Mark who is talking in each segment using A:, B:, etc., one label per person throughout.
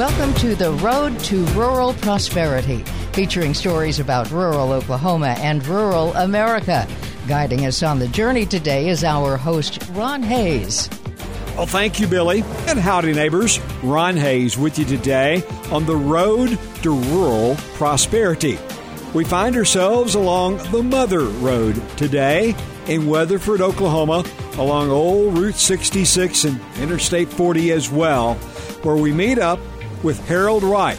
A: Welcome to The Road to Rural Prosperity, featuring stories about rural Oklahoma and rural America. Guiding us on the journey today is our host, Ron Hayes.
B: Well, thank you, Billy. And howdy, neighbors. Ron Hayes with you today on the road to rural prosperity. We find ourselves along the Mother Road today in Weatherford, Oklahoma, along old Route 66 and Interstate 40 as well, where we meet up with Harold Wright,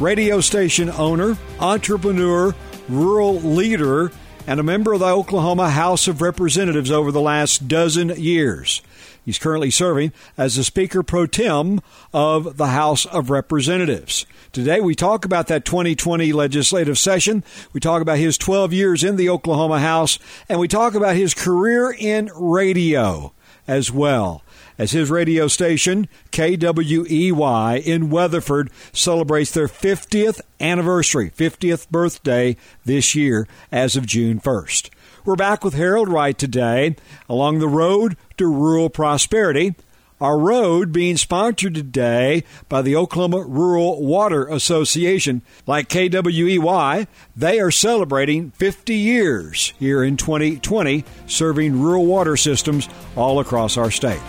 B: radio station owner, entrepreneur, rural leader, and a member of the Oklahoma House of Representatives over the last dozen years. He's currently serving as the Speaker pro tem of the House of Representatives. Today, we talk about that 2020 legislative session. We talk about his 12 years in the Oklahoma House, and we talk about his career in radio as well as his radio station, KWEY in Weatherford, celebrates their 50th anniversary, 50th birthday this year as of June 1st. We're back with Harold Wright today along the road to rural prosperity. Our road being sponsored today by the Oklahoma Rural Water Association. Like KWEY, they are celebrating 50 years here in 2020, serving rural water systems all across our state.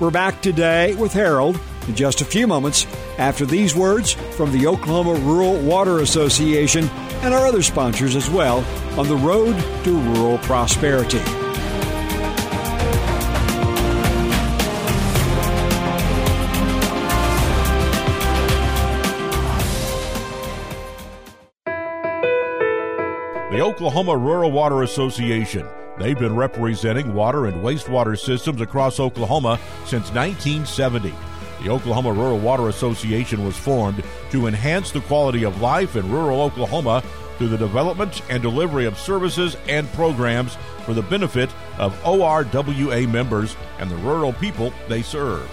B: We're back today with Harold in just a few moments after these words from the Oklahoma Rural Water Association and our other sponsors as well on the road to rural prosperity.
C: The Oklahoma Rural Water Association They've been representing water and wastewater systems across Oklahoma since 1970. The Oklahoma Rural Water Association was formed to enhance the quality of life in rural Oklahoma through the development and delivery of services and programs for the benefit of ORWA members and the rural people they serve.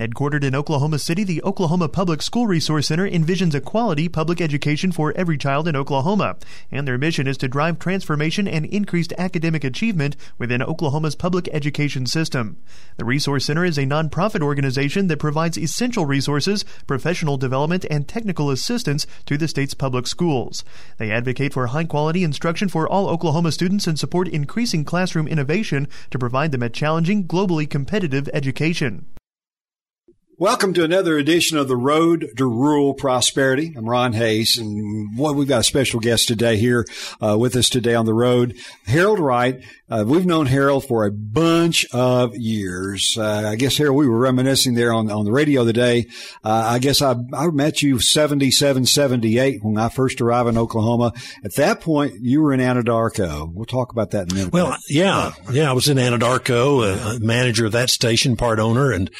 D: Headquartered in Oklahoma City, the Oklahoma Public School Resource Center envisions a quality public education for every child in Oklahoma, and their mission is to drive transformation and increased academic achievement within Oklahoma's public education system. The Resource Center is a nonprofit organization that provides essential resources, professional development, and technical assistance to the state's public schools. They advocate for high quality instruction for all Oklahoma students and support increasing classroom innovation to provide them a challenging, globally competitive education.
B: Welcome to another edition of the Road to Rural Prosperity. I'm Ron Hayes, and boy, we've got a special guest today here uh, with us today on the road, Harold Wright. Uh, we've known Harold for a bunch of years. Uh, I guess Harold, we were reminiscing there on on the radio today. Uh, I guess I I met you 77, 78 when I first arrived in Oklahoma. At that point, you were in Anadarko. We'll talk about that in a minute.
E: Well, yeah, yeah, I was in Anadarko, uh, manager of that station, part owner, and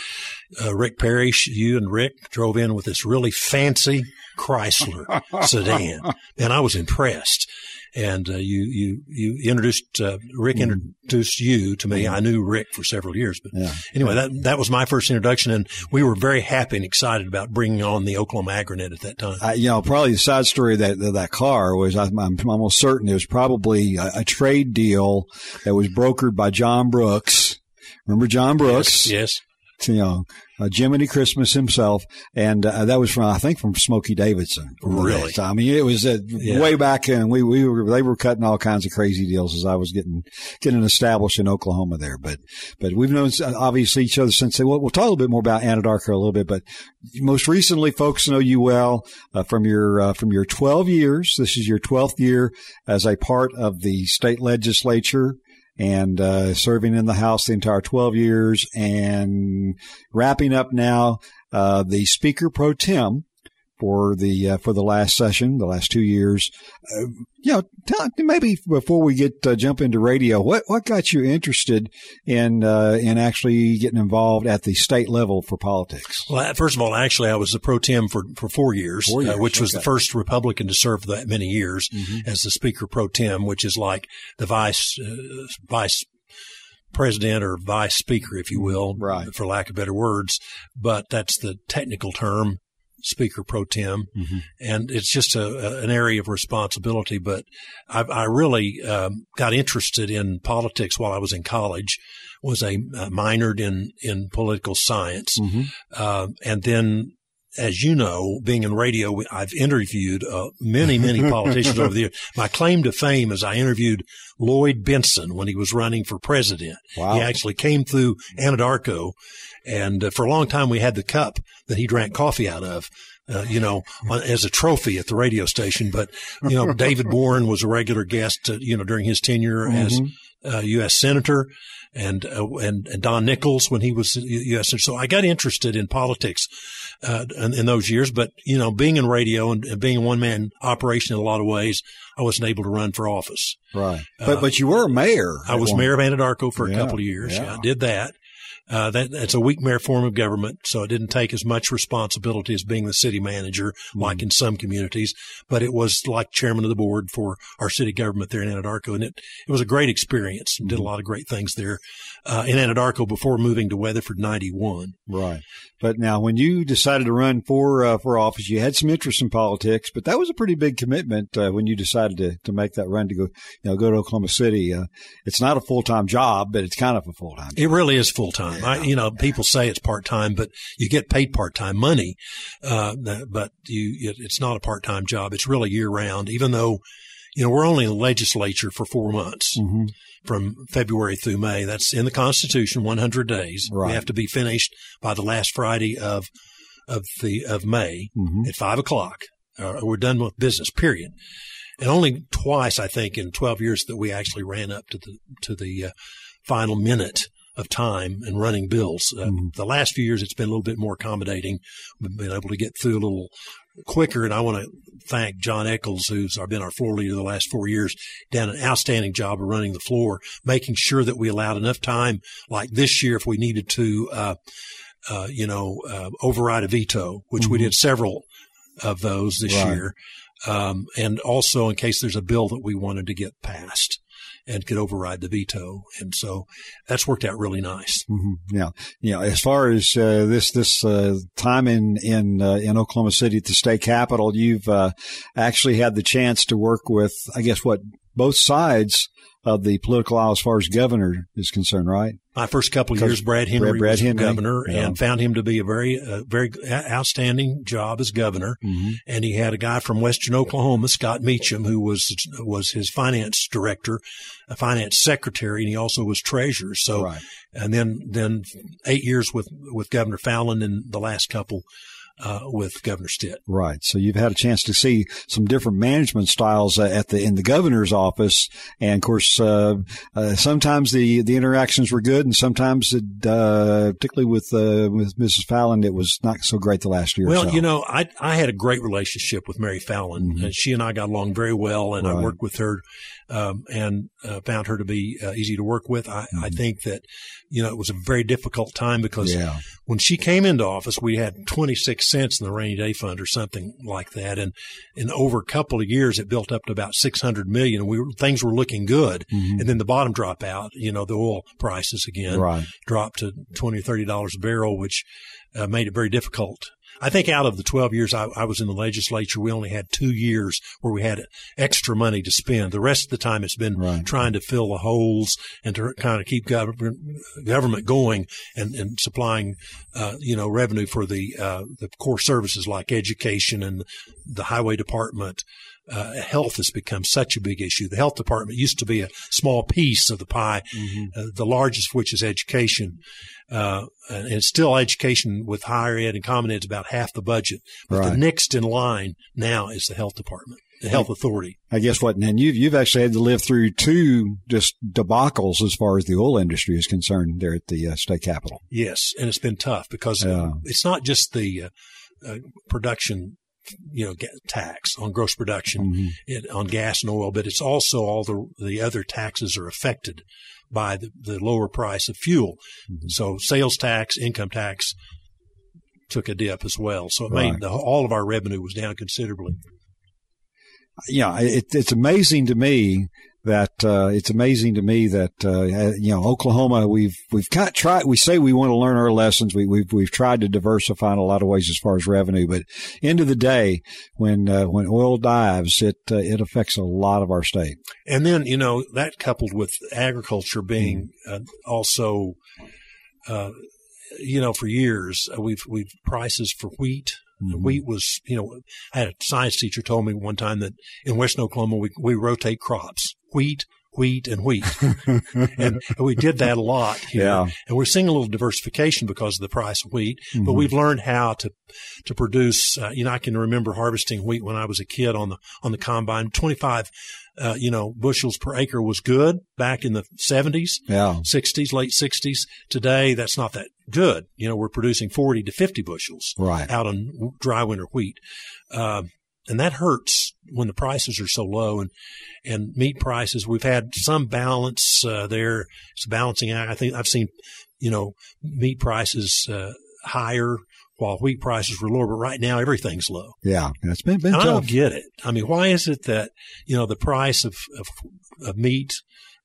E: uh, Rick Parrish, you and Rick drove in with this really fancy Chrysler sedan, and I was impressed. And uh, you you you introduced uh, Rick mm. introduced you to me. I knew Rick for several years, but yeah. anyway, that that was my first introduction, and we were very happy and excited about bringing on the Oklahoma Agrinet at that time.
B: I, you know, probably the side story of that of that car was I'm, I'm almost certain it was probably a, a trade deal that was brokered by John Brooks. Remember John Brooks?
E: Yes. yes
B: you know, uh, Jiminy Christmas himself, and uh, that was from I think from Smokey Davidson.
E: Really?
B: I mean, it was uh, yeah. way back, and we we were they were cutting all kinds of crazy deals as I was getting getting established in Oklahoma there. But but we've known uh, obviously each other since. Well, we'll talk a little bit more about Anadarko a little bit, but most recently, folks know you well uh, from your uh, from your 12 years. This is your 12th year as a part of the state legislature and uh, serving in the House the entire 12 years and wrapping up now uh, the Speaker pro tem for the uh, for the last session, the last two years. Uh, you know, tell, maybe before we get uh, jump into radio, what what got you interested in uh, in actually getting involved at the state level for politics?
E: Well, first of all, actually, I was the pro tem for for four years, four uh, years which was the first Republican to serve that many years mm-hmm. as the Speaker pro tem, which is like the vice uh, vice president or vice speaker, if you will,
B: right.
E: for lack of better words. But that's the technical term. Speaker pro tem, mm-hmm. and it's just a, a, an area of responsibility. But I, I really um, got interested in politics while I was in college. Was a, a minored in in political science, mm-hmm. uh, and then as you know, being in radio, I've interviewed uh, many, many politicians over the years. My claim to fame is I interviewed Lloyd Bentsen when he was running for president.
B: Wow.
E: He actually came through Anadarko, and uh, for a long time we had the cup that he drank coffee out of. Uh, you know, as a trophy at the radio station. But, you know, David Boren was a regular guest, uh, you know, during his tenure as uh, U.S. Senator and, uh, and, and Don Nickles when he was U.S. So I got interested in politics. Uh, in, in those years, but you know, being in radio and, and being a one man operation in a lot of ways, I wasn't able to run for office.
B: Right. But, but you were mayor.
E: I was
B: one-
E: mayor of Anadarko for a couple of years.
B: yeah.
E: Yeah, I did that. Uh, that, that's a weak mayor form of government, so it didn't take as much responsibility as being the city manager,
B: Mm-hmm.
E: like in some communities. But it was like chairman of the board for our city government there in Anadarko, and it, it was a great experience. Did
B: Mm-hmm.
E: a lot of great things there uh, in Anadarko before moving to Weatherford '91.
B: Right. But now, when you decided to run for uh, for office, you had some interest in politics, but that was a pretty big commitment uh, when you decided to, to make that run to go, you know, go to Oklahoma City. Uh, it's not a full time job, but it's kind of a full time.
E: It really is full time. I, you know, people say it's part time, but you get paid part time money. Uh, but you, it, it's not a part time job. It's really year round, even though, you know, we're only in the legislature for four months
B: Mm-hmm.
E: from February through May. That's in the Constitution, 100 days.
B: Right.
E: We have to be finished by the last Friday of, of the, of May
B: Mhm.
E: at five o'clock. Uh, we're done with business, period. And only twice, I think, in 12 years that we actually ran up to the, to the uh, final minute of time and running bills. Uh, The last few years, it's been a little bit more accommodating. We've been able to get through a little quicker. And I want to thank John Echols, who's been our floor leader the last four years, done an outstanding job of running the floor, making sure that we allowed enough time, like this year, if we needed to, uh, uh, you know, uh, override a veto, which we did several of those this
B: Right.
E: year. Um, and also in case there's a bill that we wanted to get passed and could override the veto. And so that's worked out really nice.
B: hmm Yeah, know, as far as uh, this this uh, time in in uh, in Oklahoma City at the state capitol, you've uh, actually had the chance to work with, I guess, what both sides of the political aisle as far as governor is concerned, right?
E: My first couple of years, Brad Henry
B: Brad- Brad
E: was
B: Henry,
E: governor
B: yeah.
E: and found him to be a very, uh, very outstanding job as governor.
B: Mm-hmm.
E: And he had a guy from Western Oklahoma, Scott Meacham, who was, was his finance director, a finance secretary, and he also was treasurer. So,
B: Right.
E: and then, then eight years with, with Governor Fallin and the last couple, uh, with Governor Stitt.
B: Right. So you've had a chance to see some different management styles uh, at the in the governor's office, and of course, uh, uh, sometimes the the interactions were good, and sometimes, it, uh, particularly with uh, with Mrs. Fallin, it was not so great the last year. or
E: Well,
B: so.
E: you know, I I had a great relationship with Mary Fallin, and she and I got along very well, and
B: Mm-hmm. Right.
E: I worked with her, um, and uh, found her to be uh, easy to work with. I, I think that, you know, it was a very difficult time because
B: Mm-hmm. Yeah.
E: when she came into office, we had 26 cents in the rainy day fund or something like that, and in over a couple of years, it built up to about 600 million. We were, things were looking good, and then the bottom drop out. You know, the oil prices again
B: Mm-hmm. Right.
E: dropped to 20 or 30 dollars a barrel, which uh, made it very difficult. I think out of the 12 years I, I was in the legislature, we only had two years where we had extra money to spend. The rest of the time it's been
B: Right.
E: trying to fill the holes and to kind of keep government, government going and, and supplying, uh, you know, revenue for the, uh, the core services like education and the highway department. Uh, health has become such a big issue. The health department used to be a small piece of the pie, uh, the largest of which is education. Uh, and it's still education with higher ed and common ed is about half the budget. But the next in line now is the health department, the health authority.
B: I guess what, and you've, you've actually had to live through two just debacles as far as the oil industry is concerned there at the uh, state capitol.
E: Yes, and it's been tough because
B: Yeah.
E: it's not just the uh, uh, production, you know, tax on gross production
B: Mm-hmm.
E: it, on gas and oil, but it's also all the the other taxes are affected by the, the lower price of fuel.
B: Mm-hmm.
E: So sales tax, income tax took a dip as well. So it
B: Right.
E: made the, all of our revenue was down considerably.
B: Yeah, it, it's amazing to me that uh, it's amazing to me that uh, you know Oklahoma. We've we've kind of tried. We say we want to learn our lessons. We, we've we've tried to diversify in a lot of ways as far as revenue, but end of the day, when uh, when oil dives, it uh, it affects a lot of our state.
E: And then, you know, that coupled with agriculture being uh, also, uh, you know, for years, uh, we've, we've prices for wheat, Mm-hmm. Wheat was, you know, I had a science teacher told me one time that in Western Oklahoma we, we rotate crops, wheat, wheat and wheat. and we did that a lot here.
B: Yeah.
E: And we're seeing a little diversification because of the price of wheat,
B: Mm-hmm.
E: but we've learned how to, to produce, uh, you know, I can remember harvesting wheat when I was a kid on the, on the combine. 25, uh, you know, bushels per acre was good back in the 70s.
B: Yeah.
E: 60s, late 60s. Today, that's not that good. You know, we're producing 40 to 50 bushels
B: Right.
E: out on dry winter wheat. Um, and that hurts when the prices are so low and, and meat prices. We've had some balance, uh, there. It's a balancing act. I think I've seen, you know, meat prices, uh, higher while wheat prices were lower, but right now everything's low.
B: Yeah. It's been, been
E: I don't get it. I mean, why is it that, you know, the price of, of, of meat,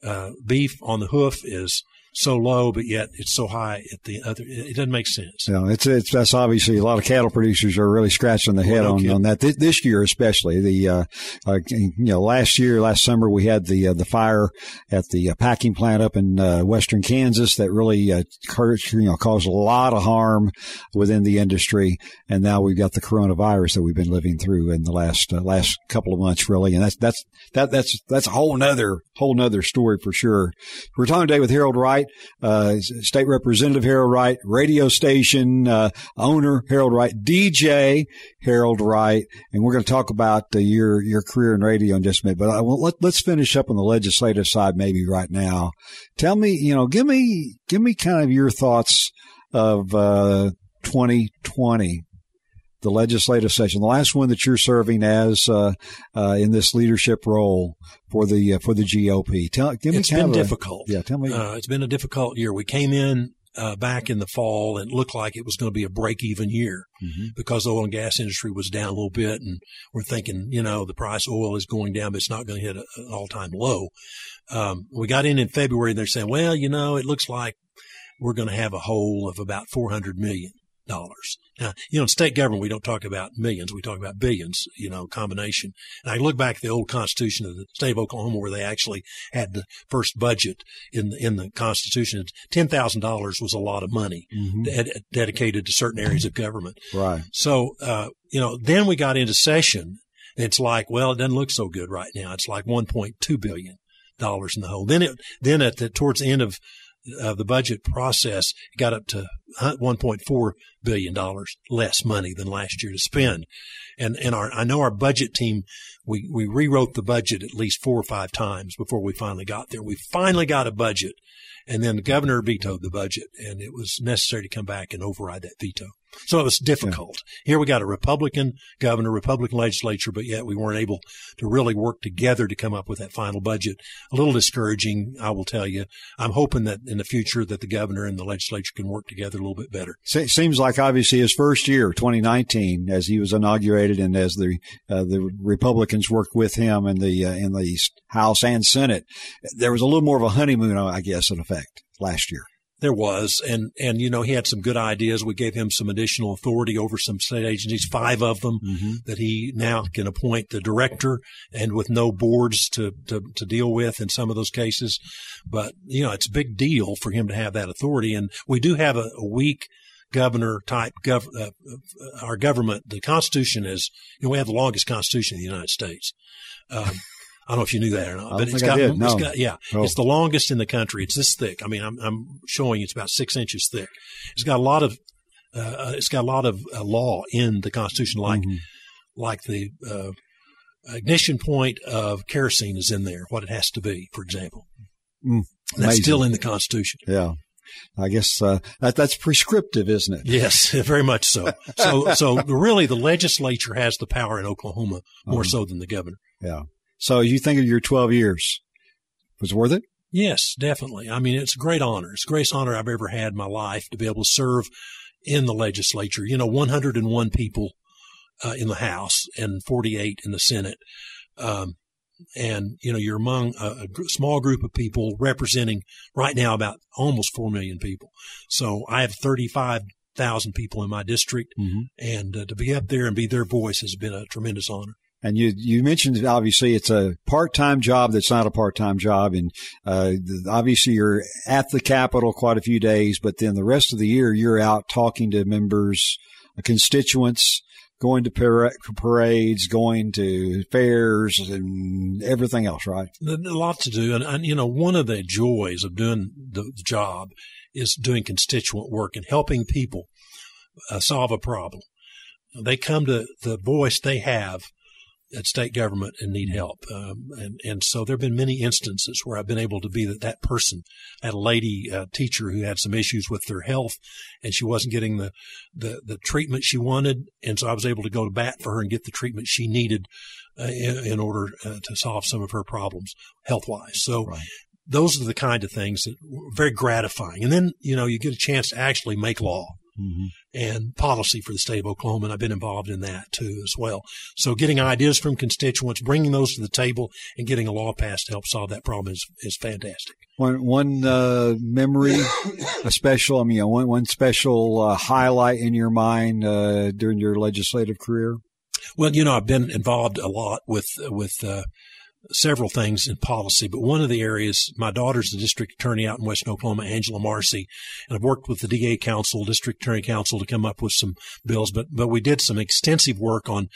E: uh, beef on the hoof is so low, but yet it's so high at the other, it doesn't make sense.
B: Yeah, it's it's that's obviously a lot of cattle producers are really scratching the head
E: no
B: on,
E: kidding.
B: on that this, this year especially the uh, uh you know last year last summer we had the uh, the fire at the uh, packing plant up in uh, western Kansas that really uh, you know caused a lot of harm within the industry and now we've got the coronavirus that we've been living through in the last uh, last couple of months really and that's that's that that's that's a whole nother whole nother story for sure. We're talking today with Harold Wright, uh, State Representative Harold Wright, radio station uh, owner Harold Wright, DJ Harold Wright, and we're going to talk about uh, your your career in radio in just a minute. But I, will let, let's finish up on the legislative side maybe right now. Tell me, you know, give me give me kind of your thoughts of uh, 2020 the legislative session, the last one that you're serving as uh, uh, in this leadership role for the uh, for the GOP. Tell, give
E: It's
B: me kind
E: been
B: of a-
E: difficult.
B: yeah, tell me.
E: Uh, it's been a difficult year. We came in uh, back in the fall and it looked like it was going to be a break even year
B: Mhm.
E: because the oil and gas industry was down a little bit. And we're thinking, you know, the price of oil is going down, but it's not going to hit a- an all time low. Um, we got in in February and they're saying, well, you know, it looks like we're going to have a hole of about 400 million dollars. Now, you know, in state government, we don't talk about millions. We talk about billions, you know, combination. And I look back at the old constitution of the state of Oklahoma where they actually had the first budget in the, in the constitution. $10,000 was a lot of money
B: Mhm.
E: ded- dedicated to certain areas of government.
B: Right.
E: So, uh, you know, then we got into session. And it's like, well, it doesn't look so good right now. It's like 1.2 billion dollars in the hole. Then it, then at the, towards the end of, of the budget process, got up to uh, 1.4 billion dollars less money than last year to spend. And, and our, I know our budget team, we, we rewrote the budget at least four or five times before we finally got there. We finally got a budget and then the governor vetoed the budget and it was necessary to come back and override that veto. So it was difficult. Here we got a Republican governor, Republican legislature, but yet we weren't able to really work together to come up with that final budget. A little discouraging, I will tell you. I'm hoping that in the future that the governor and the legislature can work together a little bit better.
B: Se- seems like obviously his first year, 2019, as he was inaugurated, and as the uh, the Republicans worked with him in the uh, in the House and Senate, there was a little more of a honeymoon, I guess, in effect last year.
E: There was, and and you know he had some good ideas. We gave him some additional authority over some state agencies, five of them that he now can appoint the director, and with no boards to to, to deal with in some of those cases. But you know it's a big deal for him to have that authority, and we do have a, a weak governor type gov- uh, uh, our government. The Constitution is you know we have the longest Constitution in the United States. Um, I don't know if you knew that or not, but it's got,
B: did,
E: it's
B: no.
E: got yeah,
B: Oh.
E: it's the longest in the country. It's this thick. I mean, I'm, I'm showing you it's about six inches thick. It's got a lot of, uh, it's got a lot of uh, law in the Constitution, like,
B: Mhm.
E: like the, uh, ignition point of kerosene is in there, what it has to be, for example.
B: Mm,
E: That's still in the Constitution.
B: Yeah. I guess uh, that that's prescriptive, isn't it?
E: Yes, very much so. So, so really the legislature has the power in Oklahoma more
B: Uh-huh.
E: so than the governor.
B: Yeah. So you think of your 12 years, was it worth it?
E: Yes, definitely. I mean, it's a great honor. It's the greatest honor I've ever had in my life to be able to serve in the legislature. You know, 101 people uh, in the House and 48 in the Senate. Um, and, you know, you're among a, a small group of people representing right now about almost 4 million people. So I have 35,000 people in my district.
B: Mm-hmm.
E: And uh, to be up there and be their voice has been a tremendous honor.
B: And you you mentioned obviously it's a part time job that's not a part time job, and uh, obviously you're at the Capitol quite a few days, but then the rest of the year you're out talking to members, uh, constituents, going to para- parades, going to fairs, and everything else, right?
E: A lot to do. And, and you know, one of the joys of doing the, the job is doing constituent work and helping people uh, solve a problem. They come to the voice they have at state government and need help. Um, and, and so there have been many instances where I've been able to be that, that person. I had a lady uh, teacher who had some issues with her health and she wasn't getting the, the, the treatment she wanted. And so I was able to go to bat for her and get the treatment she needed uh, in, in, order uh, to solve some of her problems health wise. So right. those are the kind of things that were very gratifying. And then, you know, you get a chance to actually make law mm-hmm. and policy for the state of Oklahoma. And I've been involved in that too as well. So getting ideas from constituents, bringing those to the table and getting a law passed to help solve that problem is, is fantastic.
B: One, one, uh, memory, a special, I mean, one, one special, uh, highlight in your mind, uh, during your legislative career?
E: Well, you know, I've been involved a lot with, with, uh, several things in policy, but one of the areas, my daughter's the district attorney out in Western Oklahoma, Angela Marsee, and I've worked with the DA council, district attorney council to come up with some bills, but, but we did some extensive work on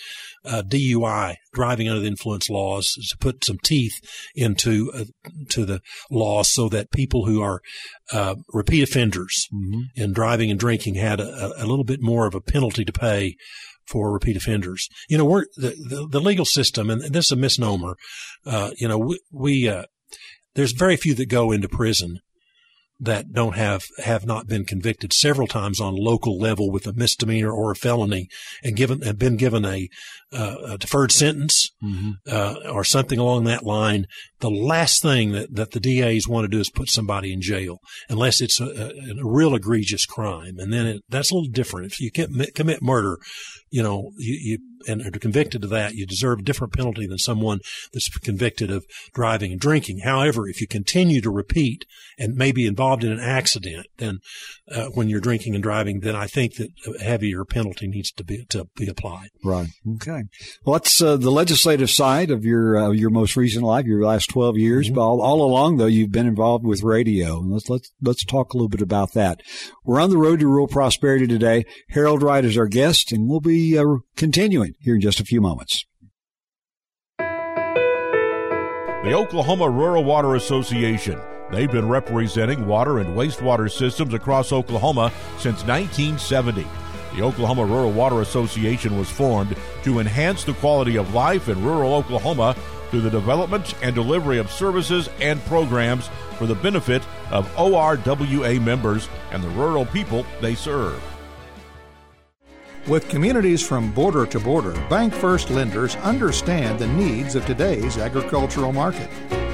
E: uh, DUI, driving under the influence laws, to put some teeth into, uh, to the law so that people who are, uh, repeat offenders mm-hmm. in driving and drinking had a, a little bit more of a penalty to pay for repeat offenders. You know, we're the, the, the legal system, and this is a misnomer. Uh, you know, we, we uh, there's very few that go into prison that don't have have not been convicted several times on local level with a misdemeanor or a felony and given have been given a, uh, a deferred sentence mm-hmm. uh, or something along that line. The last thing that, that the DAs want to do is put somebody in jail unless it's a, a, a real egregious crime, and then it, that's a little different. If you commit, commit murder, you know you, you and are convicted of that, you deserve a different penalty than someone that's convicted of driving and drinking. However, if you continue to repeat and may be involved in an accident, then uh, when you're drinking and driving, then I think that a heavier penalty needs to be to be applied.
B: Right. Okay. Well, that's uh, the legislative side of your uh, your most recent life, your last twelve years. Mm-hmm. But all, all, along, though, you've been involved with radio. Let's let's let's talk a little bit about that. We're on the road to rural prosperity today. Harold Wright is our guest, and we'll be uh, continuing here in just a few moments.
C: The Oklahoma Rural Water Association. They've been representing water and wastewater systems across Oklahoma since 1970. The Oklahoma Rural Water Association was formed to enhance the quality of life in rural Oklahoma through the development and delivery of services and programs for the benefit of ORWA members and the rural people they serve.
F: With communities from border to border, BancFirst lenders understand the needs of today's agricultural market.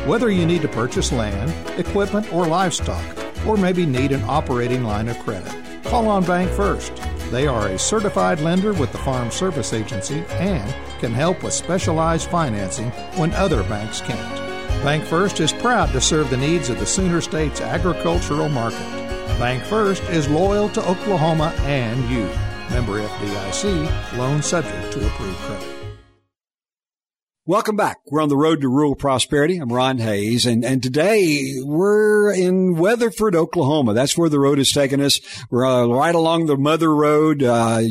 F: Whether you need to purchase land, equipment, or livestock, or maybe need an operating line of credit, call on BancFirst. They are a certified lender with the Farm Service Agency and can help with specialized financing when other banks can't. BancFirst is proud to serve the needs of the Sooner State's agricultural market. BancFirst is loyal to Oklahoma and you. Member FDIC, loan subject to approved credit.
B: Welcome back. We're on the road to rural prosperity. I'm Ron Hayes and, and today we're in Weatherford, Oklahoma. That's where the road has taken us. We're uh, right along the Mother Road, uh,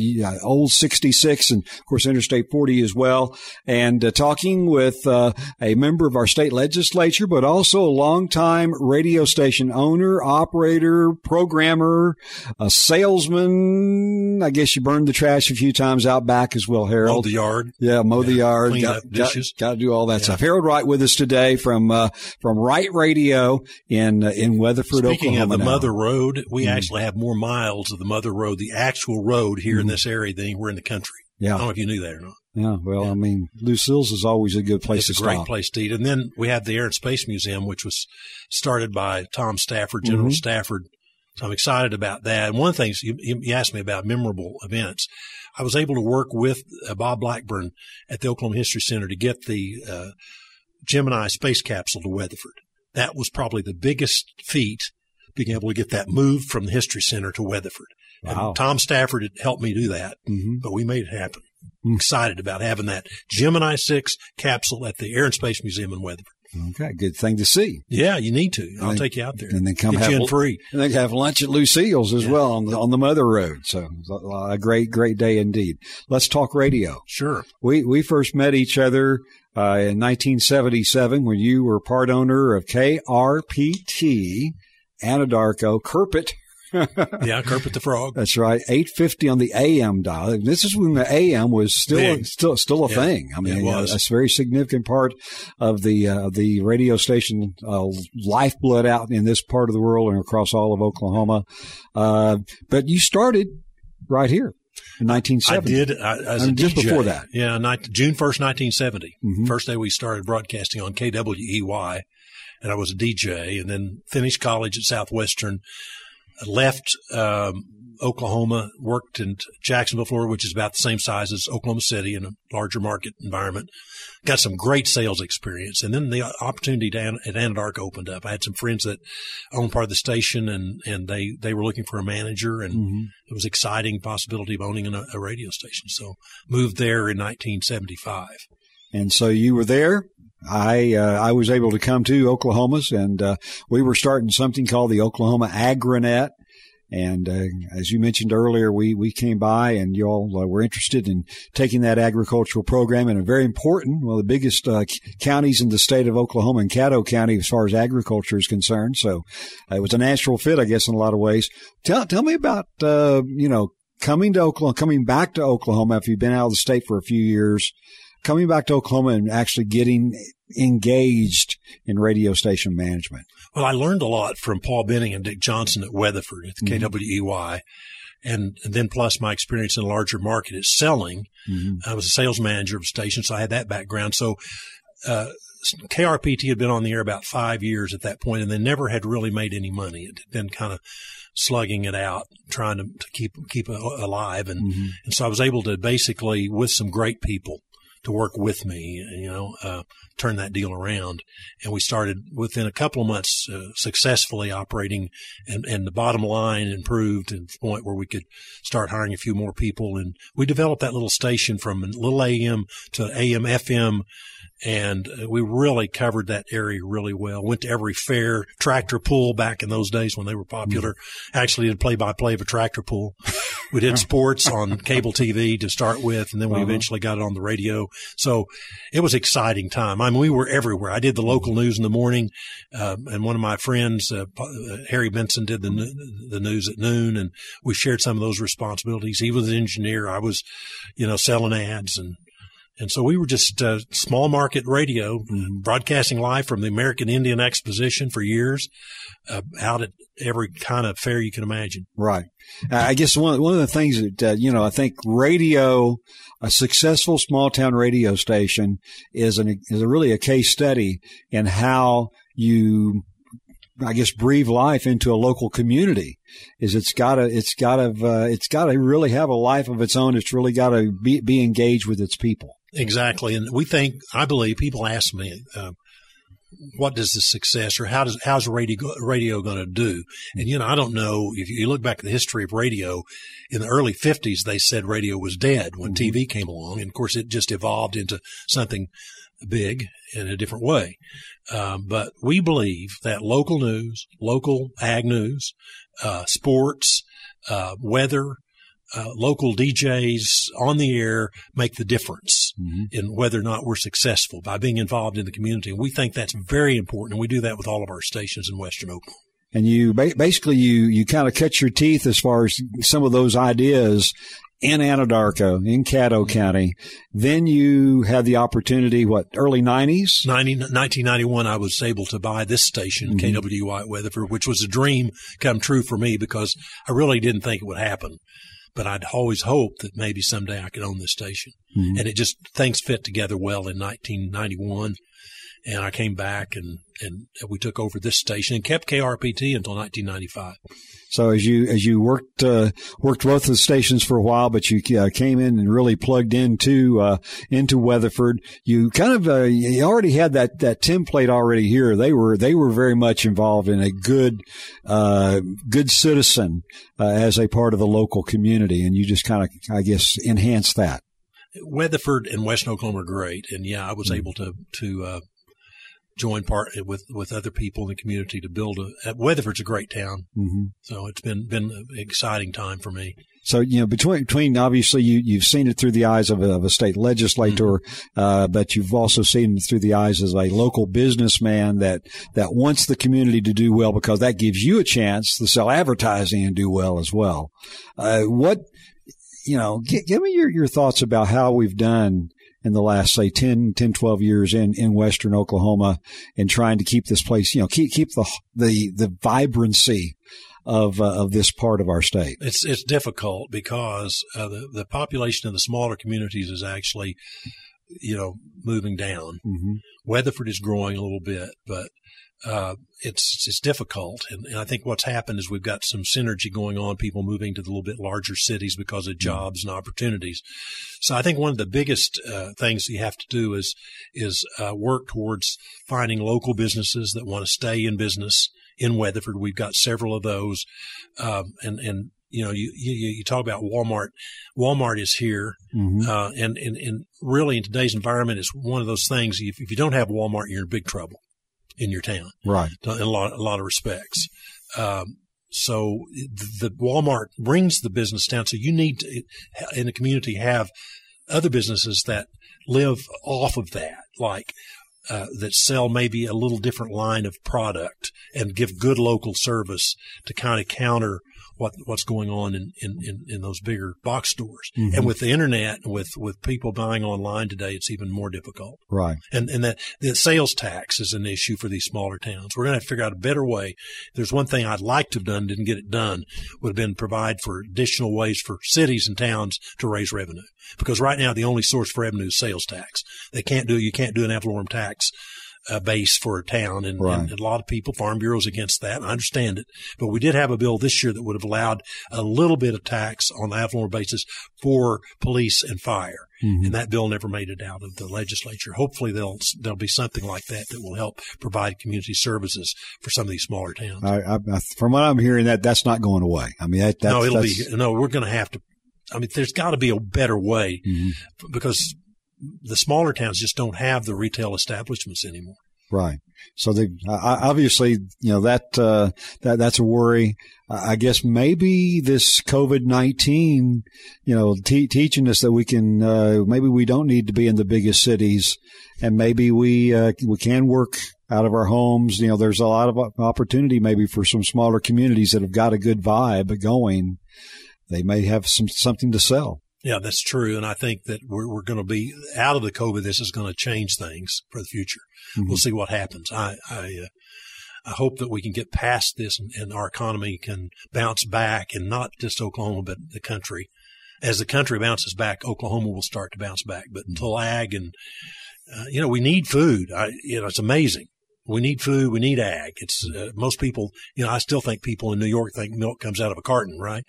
B: old 66, and of course Interstate 40 as well. And uh, talking with uh, a member of our state legislature, but also a longtime radio station owner, operator, programmer, a salesman. I guess you burned the trash a few times out back as well, Harold.
E: Mow the yard.
B: Yeah, mow
E: yeah,
B: the yard.
E: Clean got, up
B: Got to do all that yeah. stuff. Harold Wright with us today from uh, from Wright Radio in uh, in Weatherford,
E: Speaking
B: Oklahoma.
E: of the
B: now.
E: Mother Road, we mm. actually have more miles of the Mother Road, the actual road here mm. in this area than anywhere in the country. Yeah. I don't know if you knew that or not.
B: Yeah, well, yeah. I mean, Lucille's is always a good place
E: it's
B: to
E: a great
B: stop.
E: place to eat. And then we have the Air and Space Museum, which was started by Tom Stafford, General mm-hmm. Stafford. So I'm excited about that. And one of the things you, you asked me about memorable events. I was able to work with uh, Bob Blackburn at the Oklahoma History Center to get the uh, Gemini space capsule to Weatherford. That was probably the biggest feat, being able to get that moved from the History Center to Weatherford. Wow. And Tom Stafford had helped me do that, mm-hmm. but we made it happen. I'm excited about having that Gemini 6 capsule at the Air and Space Museum in Weatherford.
B: Okay, good thing to see.
E: Yeah, you need to. I'll take you out there.
B: And then come
E: Get
B: have
E: you in free.
B: And then have lunch at Lucille's as
E: Yeah.
B: well on the on the Mother Road. So a great great day indeed. Let's talk radio.
E: Sure.
B: We we first met each other uh, in 1977 when you were part owner of KRPT Anadarko Kerpit.
E: Yeah, Kerpit the Frog.
B: That's right, 850 on the AM dial. This is when the AM was still a,
E: Big.
B: still still a
E: Yeah,
B: thing. I mean,
E: it was.
B: a, a very significant part of the uh, the radio station uh, lifeblood out in this part of the world and across all of Oklahoma. Uh, but you started right here in
E: I
B: 1970.
E: did I, as a
B: And just
E: DJ.
B: before that.
E: Yeah, ni- June 1st, 1970.
B: Mhm.
E: First day we started broadcasting on KWEY, and I was a DJ, and then finished college at Southwestern. Left um, Oklahoma, worked in Jacksonville, Florida, which is about the same size as Oklahoma City in a larger market environment. Got some great sales experience, and then the opportunity to, at Anadarko opened up. I had some friends that owned part of the station, and and they they were looking for a manager, and
B: Mhm.
E: it was exciting possibility of owning a, a radio station. So moved there in 1975.
B: And so you were there. I uh, I was able to come to Oklahoma's, and uh, we were starting something called the Oklahoma Agrinet. And uh, as you mentioned earlier, we we came by, and you all uh, were interested in taking that agricultural program in a very important, of the biggest uh, c- counties in the state of Oklahoma, and Caddo County, as far as agriculture is concerned. So uh, it was a natural fit, I guess, in a lot of ways. Tell tell me about uh, you know coming to Oklahoma, coming back to Oklahoma after you've been out of the state for a few years coming back to Oklahoma and actually getting engaged in radio station management.
E: Well, I learned a lot from Paul Benning and Dick Johnson at Weatherford at
B: Mhm.
E: KWEY. And, and then plus my experience in a larger market at selling. I was a sales manager of a station, so I had that background. So, uh, KRPT had been on the air about five years at that point, and they never had really made any money. It had been kind of slugging it out, trying to, to keep keep it alive, and
B: Mm-hmm.
E: and so I was able to basically, with some great people, to work with me, you know, uh, turn that deal around. And we started within a couple of months uh, successfully operating, and, and the bottom line improved to the point where we could start hiring a few more people. And we developed that little station from a little AM to AM FM. And uh, we really covered that area really well. Went to every fair, tractor pull back in those days when they were popular. Actually did play by play of a tractor pull. We did sports on cable TV to start with, and then we
B: Uh-huh.
E: eventually got it on the radio. So it was exciting time. I mean, we were everywhere. I did the local news in the morning, um, and one of my friends, uh, uh, Harry Benson, did the the news at noon, and we shared some of those responsibilities. He was an engineer. I was, you know, selling ads and. And so we were just uh, small market radio, broadcasting live from the American Indian Exposition for years, uh, out at every kind of fair you can imagine.
B: Right. Uh, I guess one one of the things that uh, you know, I think radio, a successful small town radio station, is an is a really a case study in how you. I guess breathe life into a local community. Is it's got to it's got to uh, it's got to really have a life of its own. It's really got to be be engaged with its people.
E: Exactly, and we think I believe people ask me, uh, "What does the success or how does how's radio radio going to do?" And you know, I don't know if you look back at the history of radio. In the early '50s, they said radio was dead when TV came along, and of course, it just evolved into something big in a different way. Um, but we believe that local news, local ag news, uh, sports, uh, weather, uh, local DJs on the air make the difference mm-hmm. in whether or not we're successful by being involved in the community. And we think that's very important. And we do that with all of our stations in Western Oklahoma.
B: and you basically you you kind of cut your teeth as far as some of those ideas in Anadarko, in Caddo mm-hmm. County. Then you had the opportunity, what early nineties?
E: 90, 1991, I was able to buy this station, mm-hmm. KWY at Weatherford, which was a dream come true for me because I really didn't think it would happen. But I'd always hoped that maybe someday I could own this station. Mm-hmm. And it just, things fit together well in 1991. And I came back and, and we took over this station and kept KRPT until 1995.
B: So as you as you worked uh, worked both of the stations for a while, but you uh, came in and really plugged into uh, into Weatherford. You kind of uh, you already had that that template already here. They were they were very much involved in a good uh, good citizen uh, as a part of the local community, and you just kind of I guess enhanced that.
E: Weatherford and Western Oklahoma are great, and yeah, I was able to to uh, join part with with other people in the community to build a. Weatherford's a great town,
B: Mm-hmm.
E: so it's been been an exciting time for me.
B: So you know, between between obviously you you've seen it through the eyes of a, of a state legislator, uh, but you've also seen it through the eyes as a local businessman that that wants the community to do well because that gives you a chance to sell advertising and do well as well. Uh, what you know, g- give me your your thoughts about how we've done in the last say 10, 10 12 years in, in western Oklahoma and trying to keep this place, you know, keep keep the the the vibrancy of uh, of this part of our state.
E: It's it's difficult because uh, the the population of the smaller communities is actually, you know, moving down.
B: Mm-hmm.
E: Weatherford is growing a little bit, but uh, it's it's difficult. And, and I think what's happened is we've got some synergy going on. People moving to the little bit larger cities because of jobs and opportunities. So I think one of the biggest uh, things you have to do is is uh, work towards finding local businesses that want to stay in business in Weatherford. We've got several of those, um, and and you know you, you you talk about Walmart. Walmart is here,
B: Mm-hmm.
E: uh, and, and and really in today's environment, it's one of those things. If, if you don't have Walmart, you're in big trouble in your town
B: Right.
E: in a lot a lot of respects. Um, so the Walmart brings the business down. So you need to, in the community have other businesses that live off of that, like uh, that sell maybe a little different line of product and give good local service to kind of counter what what's going on in, in, in, in those bigger box stores. And mm-hmm. with the internet, with with people buying online today, it's even more difficult
B: Right.
E: and and that the sales tax is an issue for these smaller towns. We're going to have to figure out a better way. If there's one thing I'd like to have done, didn't get it done, would have been provide for additional ways for cities and towns to raise revenue. Because right now the only source for revenue is sales tax. They can't do you can't do an ad valorem tax. Uh, base for a town, and,
B: Right.
E: and a lot of people, Farm Bureau's against that. I understand it, but we did have a bill this year that would have allowed a little bit of tax on the valorem basis for police and fire
B: Mm-hmm.
E: and that bill never made it out of the legislature. Hopefully, there'll there'll be something like that that will help provide community services for some of these smaller towns.
B: I, I, from what I'm hearing, that that's not going away. I mean, that, that's,
E: no, it'll
B: that's,
E: be no. We're going to have to. I mean, there's got to be a better way
B: Mhm.
E: because the smaller towns just don't have the retail establishments anymore.
B: right. So they I- obviously, you know, that uh, that that's a worry. I guess maybe this COVID nineteen, you know, te- teaching us that we can uh, maybe we don't need to be in the biggest cities, and maybe we uh, we can work out of our homes. You know, there's a lot of opportunity maybe for some smaller communities that have got a good vibe going. They may have some something to sell.
E: Yeah, that's true. And I think that we're, we're going to be out of the COVID. This is going to change things for the future. We'll see what happens. I, I, uh, I hope that we can get past this and, and our economy can bounce back and not just Oklahoma, but the country. As the country bounces back, Oklahoma will start to bounce back. But until ag and, uh, you know, we need food. I, you know, it's amazing. We need food. We need ag. It's, uh, most people, you know, I still think people in New York think milk comes out of a carton, right?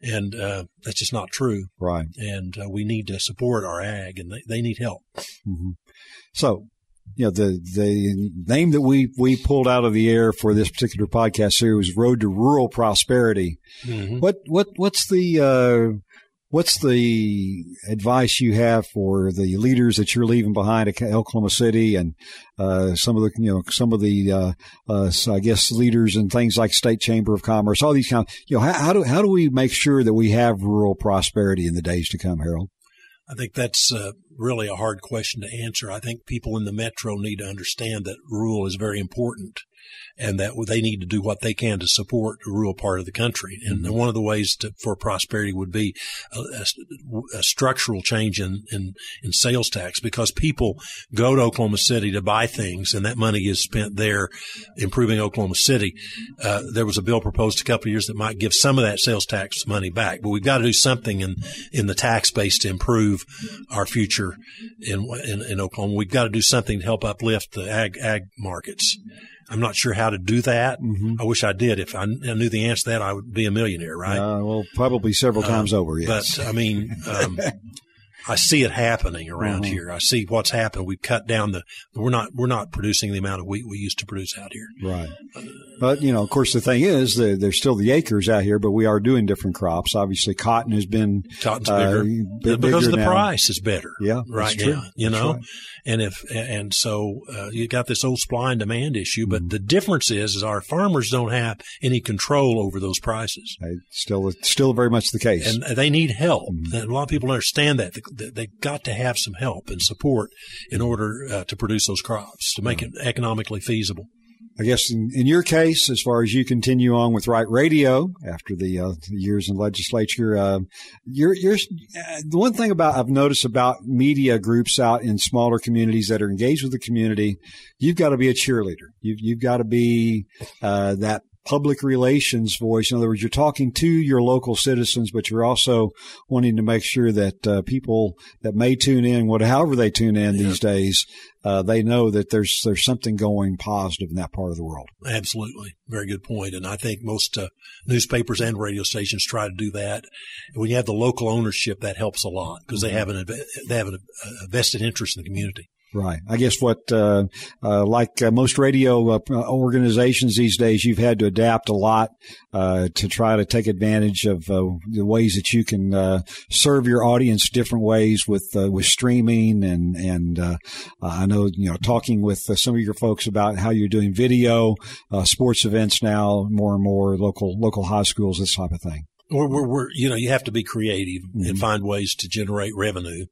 E: And, uh, that's just not true
B: Right.
E: and uh, we need to support our ag, and they, they need help.
B: So, you know, the the name that we we pulled out of the air for this particular podcast series was "Road to Rural Prosperity." What what what's the uh, what's the advice you have for the leaders that you're leaving behind at Oklahoma City and uh, some of the you know some of the uh, uh, I guess leaders and things like State Chamber of Commerce, all these kind. Of, you know, how, how do how do we make sure that we have rural prosperity in the days to come, Harold?
E: I think that's uh, really a hard question to answer. I think people in the metro need to understand that rural is very important and that they need to do what they can to support the rural part of the country. And one of the ways to, for prosperity would be a, a, a structural change in, in, in sales tax because people go to Oklahoma City to buy things and that money is spent there improving Oklahoma City. Uh, there was a bill proposed a couple of years that might give some of that sales tax money back, but we've got to do something in, in the tax base to improve our future in, in, in Oklahoma. We've got to do something to help uplift the ag, ag markets. I'm not sure how to do that. I wish I did. If I, I knew the answer to that, I would be a millionaire, right?
B: Uh, well, probably several times over. Yes.
E: But I mean, um, I see it happening around
B: Mhm.
E: here. I see what's happened. We've cut down the we're not we're not producing the amount of wheat we used to produce out here.
B: Right. But, you know, of course, the thing is, there- there's still the acres out here, but we are doing different crops. Obviously, cotton has been
E: Cotton's
B: uh,
E: bigger
B: bi-
E: because the
B: now.
E: price is better.
B: Yeah,
E: right now. You
B: That's
E: know,
B: right.
E: and if and so uh, you got this old supply and demand issue. But
B: Mm-hmm.
E: the difference is, is our farmers don't have any control over those prices.
B: Uh, Still, still very much the case.
E: and they need help.
B: Mm-hmm.
E: And a lot of people understand that They- they've got to have some help and support in order uh, to produce those crops to make it economically feasible.
B: I guess in, in your case, as far as you continue on with Wright Radio after the, uh, the years in legislature, uh, you're, you're, uh, the one thing about I've noticed about media groups out in smaller communities that are engaged with the community, you've got to be a cheerleader. You've, you've got to be, uh, that public relations voice. In other words, you're talking to your local citizens, but you're also wanting to make sure that uh, people that may tune in, whatever however they tune in these days, uh, they know that there's there's something going positive in that part of the world.
E: Absolutely. Very good point. And I think most uh, newspapers and radio stations try to do that. When you have the local ownership, that helps a lot because they have an they have a, a vested interest in the community.
B: Right. I guess what, uh, uh, like uh, most radio uh, organizations these days, you've had to adapt a lot uh, to try to take advantage of uh, the ways that you can uh, serve your audience different ways with uh, with streaming and and uh, I know you know talking with uh, some of your folks about how you're doing video, uh, sports events now more and more local local high schools, this type of thing.
E: We're, we're, we're you know, you have to be creative
B: Mm-hmm.
E: and find ways to generate revenue.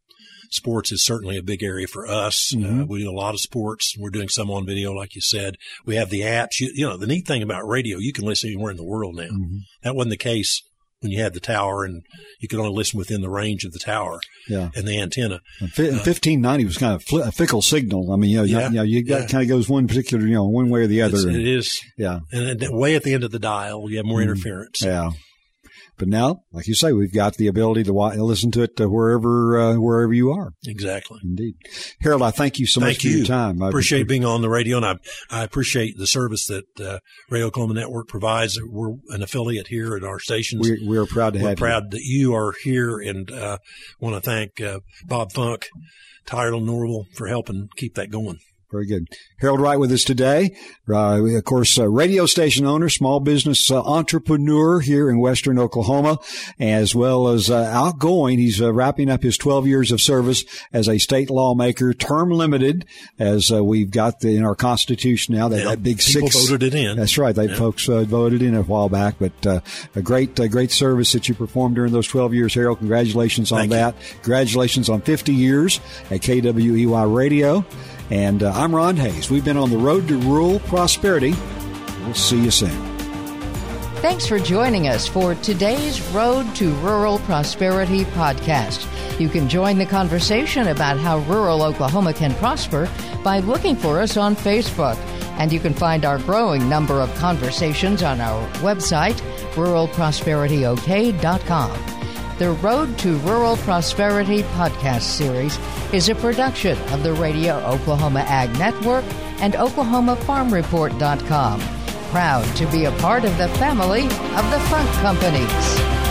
E: Sports is certainly a big area for us.
B: Mm-hmm.
E: Uh, we do a lot of sports. We're doing some on video, like you said. We have the apps. You, you know, the neat thing about radio, you can listen anywhere in the world now.
B: Mm-hmm.
E: That wasn't the case when you had the tower and you could only listen within the range of the tower
B: Yeah.
E: and the antenna.
B: And fi- and 1590 was kind of fli- a fickle signal. I mean, you know, you-
E: Yeah.
B: you, know, you got
E: Yeah.
B: kind of goes one particular, you know, one way or the other.
E: It's,
B: and-
E: it is.
B: yeah.
E: And way at the end of the dial, you have more interference.
B: Mm-hmm. Yeah. But now, like you say, we've got the ability to listen to it wherever uh, wherever you are.
E: Exactly.
B: Indeed, Harold, I thank you so much
E: Thank
B: for
E: you.
B: your time. I
E: appreciate being on the radio, and I I appreciate the service that uh, Radio Oklahoma Network provides. We're an affiliate here at our stations.
B: We're, we're proud to have
E: We're
B: have
E: proud that you are here, and uh, want to thank uh, Bob Funk, Tyler Norvell for helping keep that going.
B: You. Very good. Harold Wright with us today. Uh, of course, uh, radio station owner, small business uh, entrepreneur here in Western Oklahoma, as well as uh, outgoing. He's uh, wrapping up his 12 years of service as a state lawmaker, term limited, as uh, we've got the, in our Constitution now that,
E: Yeah,
B: that big
E: people
B: six.
E: voted it in.
B: That's right. They
E: Yeah.
B: folks uh, voted in a while back, but uh, a great, uh, great service that you performed during those 12 years, Harold. Congratulations on
E: Thank you.
B: that. Congratulations on 50 years at KWEY Radio. And uh, I'm Ron Hayes. We've been on the road to rural prosperity. We'll see you soon.
A: Thanks for joining us for today's Road to Rural Prosperity podcast. You can join the conversation about how rural Oklahoma can prosper by looking for us on Facebook. And you can find our growing number of conversations on our website, ruralprosperityok.com. The Road to Rural Prosperity podcast series is a production of the Radio Oklahoma Ag Network and OklahomaFarmReport.com. Proud to be a part of the family of the Funk Companies.